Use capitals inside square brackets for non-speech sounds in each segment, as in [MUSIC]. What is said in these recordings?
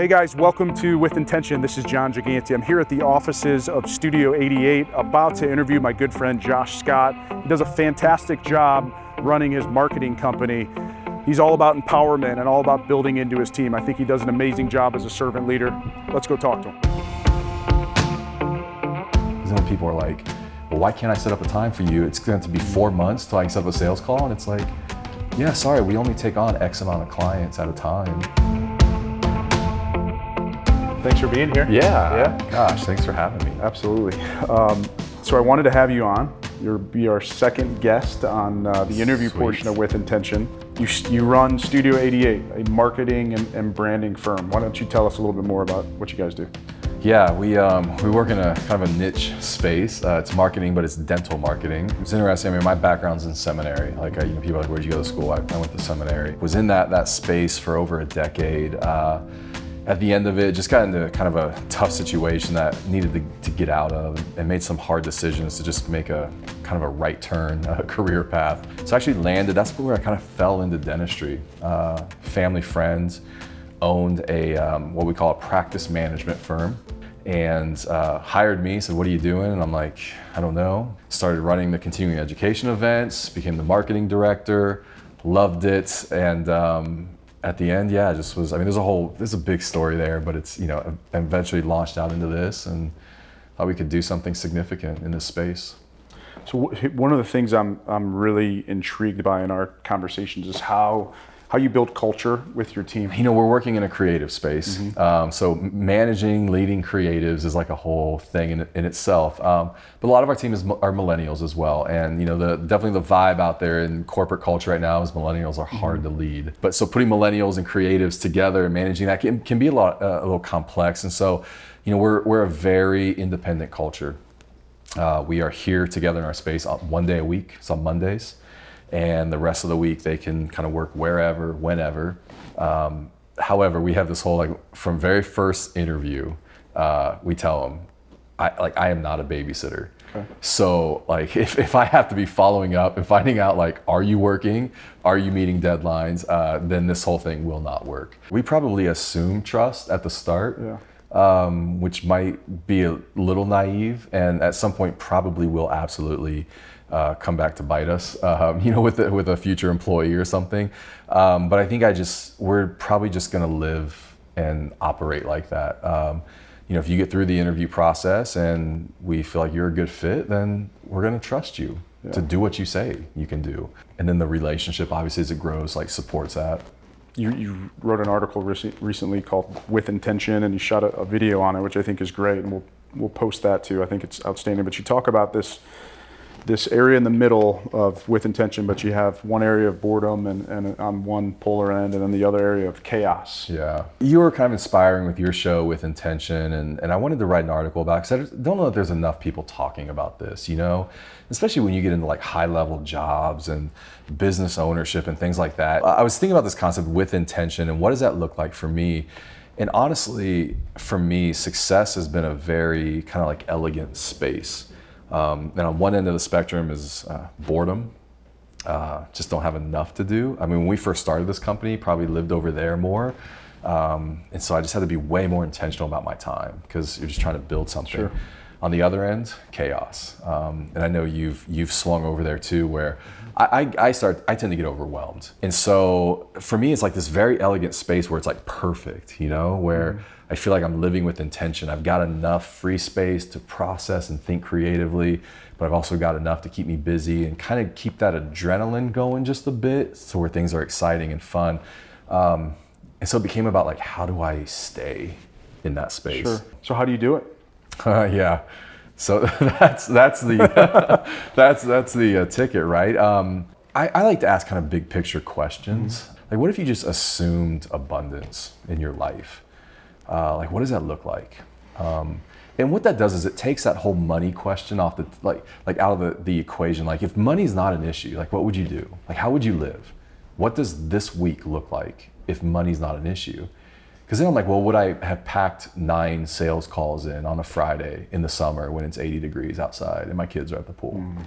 Hey guys, welcome to With Intention. This is Jon Giganti. I'm here at the offices of Studio 88, about to interview my good friend Josh Scott. He does a fantastic job running his marketing company. He's all about empowerment and all about building into his team. I think he does an amazing job as a servant leader. Let's go talk to him. Then people are like, well, why can't I set up a time for you? It's going to be four months till I can set up a sales call. And it's like, yeah, sorry, we only take on X amount of clients at a time. Thanks for being here. Yeah. Yeah. Gosh, thanks for having me. Absolutely. Um, so I wanted to have you on. You'll be our second guest on uh, the interview Sweet. portion of With Intention. You, you run Studio 88, a marketing and, and branding firm. Why don't you tell us a little bit more about what you guys do? Yeah, we um, we work in a kind of a niche space. Uh, it's marketing, but it's dental marketing. It's interesting. I mean, my background's in seminary. Like, uh, you know, people are like, where'd you go to school? I, I went to seminary. Was in that that space for over a decade. Uh, at the end of it, just got into kind of a tough situation that needed to, to get out of, and made some hard decisions to just make a kind of a right turn [LAUGHS] uh, career path. So I actually landed. That's where I kind of fell into dentistry. Uh, family friends owned a um, what we call a practice management firm and uh, hired me said what are you doing and i'm like i don't know started running the continuing education events became the marketing director loved it and um, at the end yeah just was i mean there's a whole there's a big story there but it's you know eventually launched out into this and thought we could do something significant in this space. So one of the things I'm I'm really intrigued by in our conversations is how how you build culture with your team. you know we're working in a creative space. Um, so managing leading creatives is like a whole thing in, in itself. Um, but a lot of our team is, are millennials as well. And you know the definitely the vibe out there in corporate culture right now is millennials are hard to lead. But so putting millennials and creatives together and managing that can, can be a lot uh, a little complex. And so you know we're, we're a very independent culture. Uh, we are here together in our space on one day a week, it's on Mondays, and the rest of the week they can kind of work wherever, whenever. Um, however, we have this whole like from very first interview, uh, we tell them, I like I am not a babysitter. So like [LAUGHS] if, if I have to be following up and finding out like are you working, are you meeting deadlines, uh, then this whole thing will not work. We probably assume trust at the start Yeah. um, which might be a little naive, and at some point probably will absolutely uh, come back to bite us. Um, [LAUGHS] you know, with a, with a future employee or something. Um, but I think I just we're probably just going to live and operate like that. Um, you know, if you get through the interview process and we feel like you're a good fit, then we're going to trust you to do what you say you can do. And then the relationship, obviously, as it grows, like supports that. You, you wrote an article rec- recently called With Intention, and you shot a, a video on it, which I think is great, and we'll we'll post that too. I think it's outstanding. But you talk about this this area in the middle of with intention, but you have one area of boredom and, and on one polar end, and then the other area of chaos. Yeah. You were kind of inspiring with your show with intention, and, and I wanted to write an article about because I don't know that there's enough people talking about this, you know, especially when you get into like high level jobs and business ownership and things like that. I was thinking about this concept with intention and what does that look like for me? And honestly, for me, success has been a very kind of like elegant space. Um, and on one end of the spectrum is uh, boredom, uh, just don't have enough to do. I mean, when we first started this company, probably lived over there more. Um, and so I just had to be way more intentional about my time because you're just trying to build something. Sure. On the other end, chaos. Um, and I know you've you've swung over there too, where I, I, start I tend to get overwhelmed. And so for me, it's like this very elegant space where it's like perfect, you know, where I feel like I'm living with intention. I've got enough free space to process and think creatively, but I've also got enough to keep me busy and kind of keep that adrenaline going just a bit, so where things are exciting and fun. Um, and so it became about like how do I stay in that space? Sure. So how do you do it? [LAUGHS] Uh, yeah. So [LAUGHS] that's that's the [LAUGHS] that's that's the uh, ticket, right? Um, I, I like to ask kind of big picture questions. Like, what if you just assumed abundance in your life? Uh, like, what does that look like? Um, and what that does is it takes that whole money question off the like like out of the, the equation. Like, if money's not an issue, like, what would you do? Like, how would you live? What does this week look like if money's not an issue? Because then I'm like, well, would I have packed nine sales calls in on a Friday in the summer when it's 80 degrees outside and my kids are at the pool? Mm.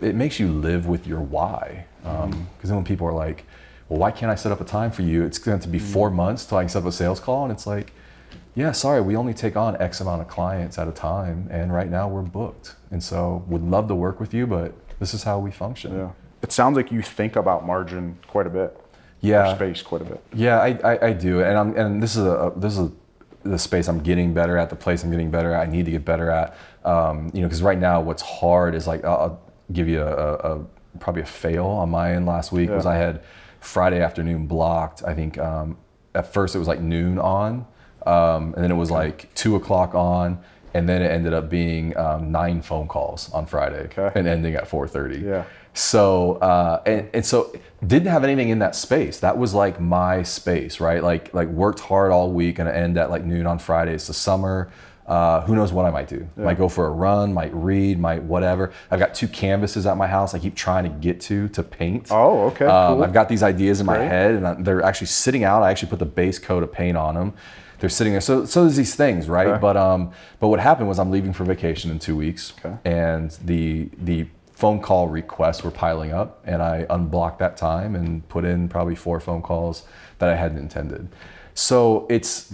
It makes you live with your why. Um, mm-hmm. Because then when people are like, well, why can't I set up a time for you? It's going to be four mm. months till I can set up a sales call. And it's like, yeah, sorry, we only take on X amount of clients at a time, and right now we're booked. And so would love to work with you, but this is how we function. Yeah. It sounds like you think about margin quite a bit. Yeah. Space quite a bit. Yeah, I, I, I do, and I'm and this is a this is a, the space I'm getting better at, the place I'm getting better at. I need to get better at. Um, you know, because right now what's hard is like I'll, I'll give you a, a, probably a fail on my end last week Yeah. was I had Friday afternoon blocked. I think um, at first it was like noon on, um, and then it was like two o'clock on, and then it ended up being um, nine phone calls on Friday Okay. and ending at 4:30. Yeah. So uh, and, and so didn't have anything in that space. That was like my space, right? Like like worked hard all week and end at like noon on Friday. It's the summer. Uh, who knows what I might do? Might go for a run, might read, might whatever. I've got two canvases at my house. I keep trying to get to to paint. Oh, okay, Um, cool. I've got these ideas in my Great. head, and I- they're actually sitting out. I actually put the base coat of paint on them. They're sitting there. So so there's these things, right? Okay. But um, but what happened was I'm leaving for vacation in two weeks, Okay. and the the phone call requests were piling up, and I unblocked that time and put in probably four phone calls that I hadn't intended. So it's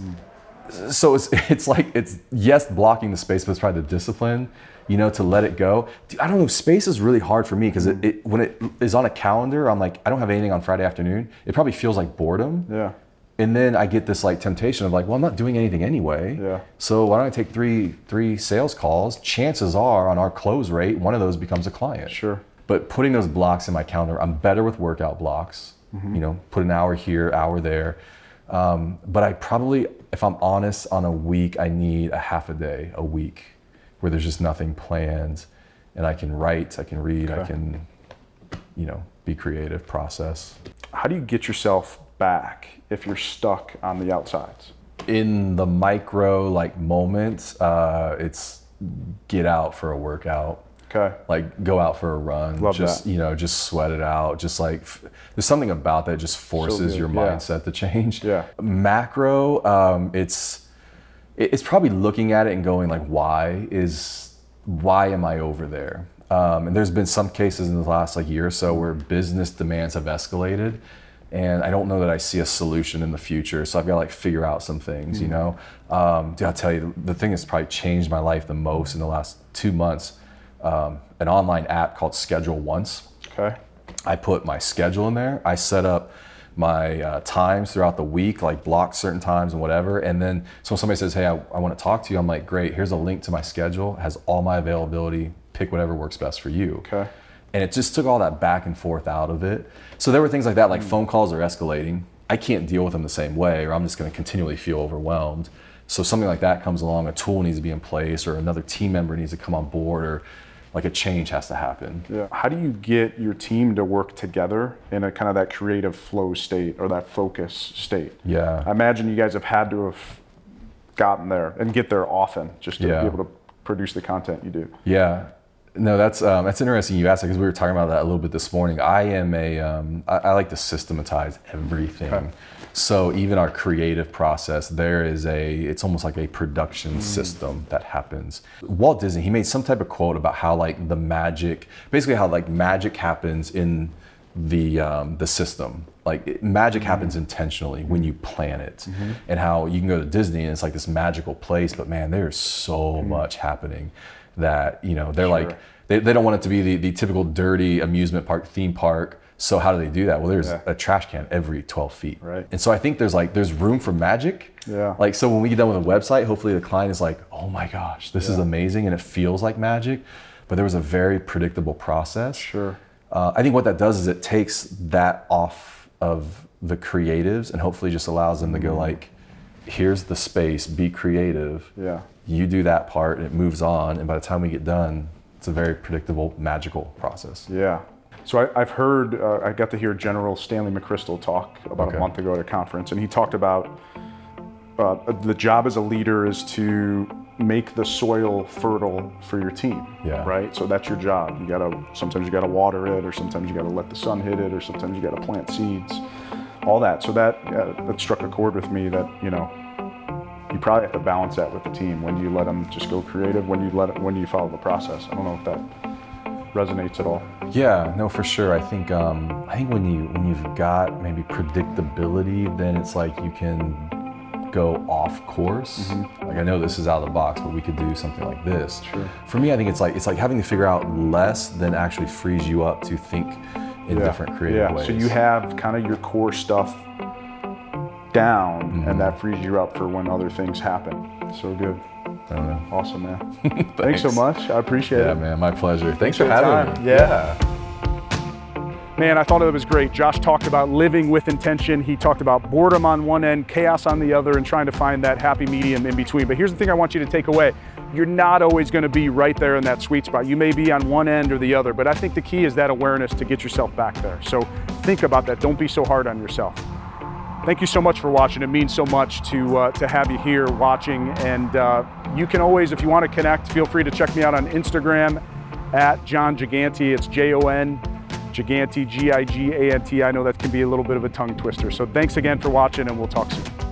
so it's [LAUGHS] it's like it's yes blocking the space, but it's probably the discipline, you know, to let it go. Dude, I don't know. Space is really hard for me because it, it when it is on a calendar, I'm like I don't have anything on Friday afternoon. It probably feels like boredom. Yeah. And then I get this like temptation of like, well, I'm not doing anything anyway. Yeah. So why don't I take three three sales calls? Chances are on our close rate, one of those becomes a client. Sure. But putting those blocks in my calendar, I'm better with workout blocks. You know, put an hour here, hour there. Um, but I probably, if I'm honest, on a week, I need a half a day, a week, where there's just nothing planned, and I can write, I can read, I can, you know, be creative, process. How do you get yourself back if you're stuck on the outsides? in the micro like moments, uh, it's get out for a workout. Okay. Like go out for a run. Love just that. you know, just sweat it out. Just like f- there's something about that just forces good, your yeah. mindset to change. Yeah. Macro, um, it's it's probably looking at it and going like, why is why am I over there? Um, and there's been some cases in the last like year or so where business demands have escalated, and I don't know that I see a solution in the future. So I've got to like figure out some things, you know. Um, dude, I'll tell you, the thing that's probably changed my life the most in the last two months, um, an online app called Schedule Once. Okay. I put my schedule in there. I set up my uh, times throughout the week, like block certain times and whatever. And then so when somebody says, "Hey, I, I want to talk to you," I'm like, "Great. Here's a link to my schedule. Has all my availability. Pick whatever works best for you." Okay. And it just took all that back and forth out of it. So there were things like that, like hmm. phone calls are escalating. I can't deal with them the same way, or I'm just going to continually feel overwhelmed. So something like that comes along, a tool needs to be in place, or another team member needs to come on board, or like a change has to happen. Yeah. How do you get your team to work together in a kind of that creative flow state or that focus state? Yeah. I imagine you guys have had to have gotten there and get there often just to Yeah. be able to produce the content you do. Yeah, no, that's um, that's interesting. You asked because we were talking about that a little bit this morning. I am a um, I, I like to systematize everything. Okay. So even our creative process, there is a it's almost like a production system that happens. Walt Disney he made some type of quote about how like the magic, basically how like magic happens in the um, the system. Like it- magic happens intentionally when you plan it, and how you can go to Disney and it's like this magical place, but man, there's so much happening that you know they're like they, they don't want it to be the, the typical dirty amusement park theme park. So how do they do that? Well, there's Yeah. a trash can every 12 feet, Right. And so I think there's like there's room for magic. Yeah. Like so when we get done with a website, hopefully the client is like, oh my gosh, this is amazing, and it feels like magic. But there was a very predictable process. Sure. Uh, I think what that does is it takes that off of the creatives and hopefully just allows them to Mm-hmm. go like, here's the space, be creative. Yeah. You do that part, and it moves on. And by the time we get done, it's a very predictable, magical process. Yeah. So I, I've heard, uh, I got to hear General Stanley McChrystal talk about Okay. a month ago at a conference, and he talked about uh, the job as a leader is to make the soil fertile for your team. Yeah. Right. So that's your job. You gotta sometimes you gotta water it, or sometimes you gotta let the sun hit it, or sometimes you gotta plant seeds, all that. So that uh, that struck a chord with me. That you know. You probably have to balance that with the team. When do you let them just go creative? When do you let it, when do you follow the process? I don't know if that resonates at all. Yeah, no, for sure. I think um, I think when you when you've got maybe predictability, then it's like you can go off course. Like I know this is out of the box, but we could do something like this. For me, I think it's like it's like having to figure out less than actually frees you up to think in different creative yeah. ways. So you have kind of your core stuff down, Mm-hmm. and that frees you up for when other things happen. So good. Awesome, man. [LAUGHS] Thanks so much. I appreciate Yeah, it. Yeah, man, my pleasure. Thanks for your having time. me. Yeah. Man, I thought it was great. Josh talked about living with intention. He talked about boredom on one end, chaos on the other, and trying to find that happy medium in between. But here's the thing I want you to take away you're not always going to be right there in that sweet spot. You may be on one end or the other, but I think the key is that awareness to get yourself back there. So think about that. Don't be so hard on yourself. Thank you so much for watching. It means so much to uh, to have you here watching. And uh, you can always, if you want to connect, feel free to check me out on Instagram at Jon Giganti. It's J O N Giganti, G I G A N T. I know that can be a little bit of a tongue twister. So thanks again for watching, and we'll talk soon.